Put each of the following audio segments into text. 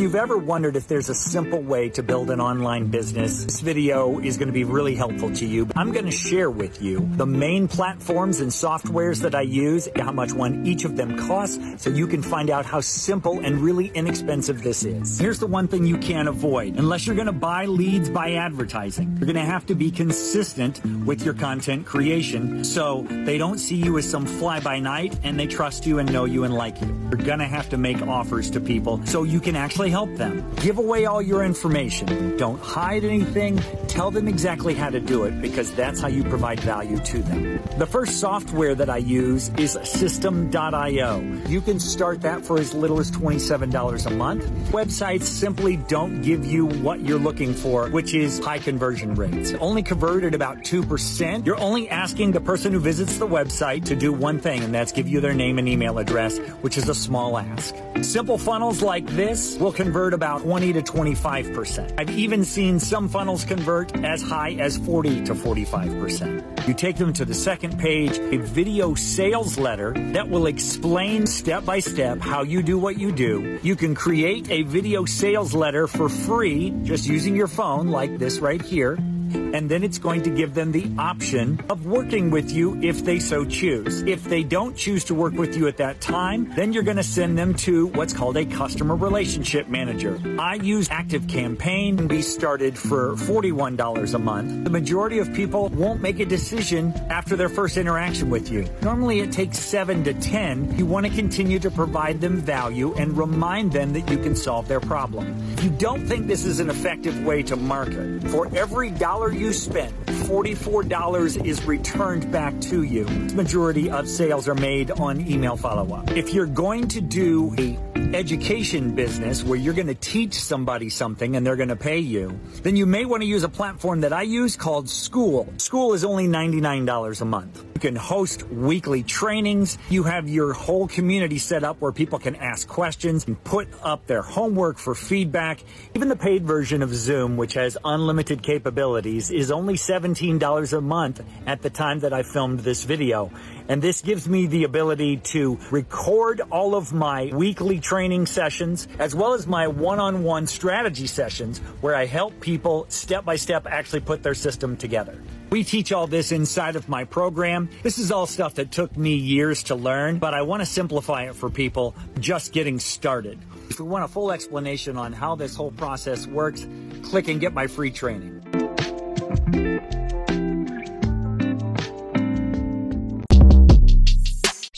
you've ever wondered if there's a simple way to build an online business, this video is going to be really helpful to you. I'm going to share with you the main platforms and softwares that I use, how much one each of them costs, so you can find out how simple and really inexpensive this is. Here's the one thing you can't avoid. Unless you're going to buy leads by advertising, you're going to have to be consistent with your content creation so they don't see you as some fly by night and they trust you and know you and like you. You're going to have to make offers to people so you can actually help them. Give away all your information. Don't hide anything. Tell them exactly how to do it because that's how you provide value to them. The first software that I use is Systeme.io. You can start that for as little as $27 a month. Websites simply don't give you what you're looking for, which is high conversion rates. Only convert at about 2%. You're only asking the person who visits the website to do one thing, and that's give you their name and email address, which is a small ask. Simple funnels like this will convert about 20 to 25%. I've even seen some funnels convert as high as 40 to 45%. You take them to the second page, a video sales letter that will explain step by step how you do what you do. You can create a video sales letter for free just using your phone like this right here and then it's going to give them the option of working with you if they so choose. If they don't choose to work with you at that time, then you're going to send them to what's called a customer relationship manager. I use Active Campaign and be started for $41 a month. The majority of people won't make a decision after their first interaction with you. Normally it takes 7 to 10. You want to continue to provide them value and remind them that you can solve their problem. If you don't think this is an effective way to market, for every dollar you spend, $44 is returned back to you. The majority of sales are made on email follow up. If you're going to do a education business where you're going to teach somebody something and they're going to pay you, then you may want to use a platform that I use called Skool. Skool is only $99 a month. You can host weekly trainings. You have your whole community set up where people can ask questions and put up their homework for feedback. Even the paid version of Zoom, which has unlimited capabilities, is only $17 a month at the time that I filmed this video. And this gives me the ability to record all of my weekly training sessions as well as my one-on-one strategy sessions where I help people step by step actually put their system together. We teach all this inside of my program. This is all stuff that took me years to learn, but I want to simplify it for people just getting started. If you want a full explanation on how this whole process works, click and get my free training.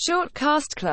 Shortcast Club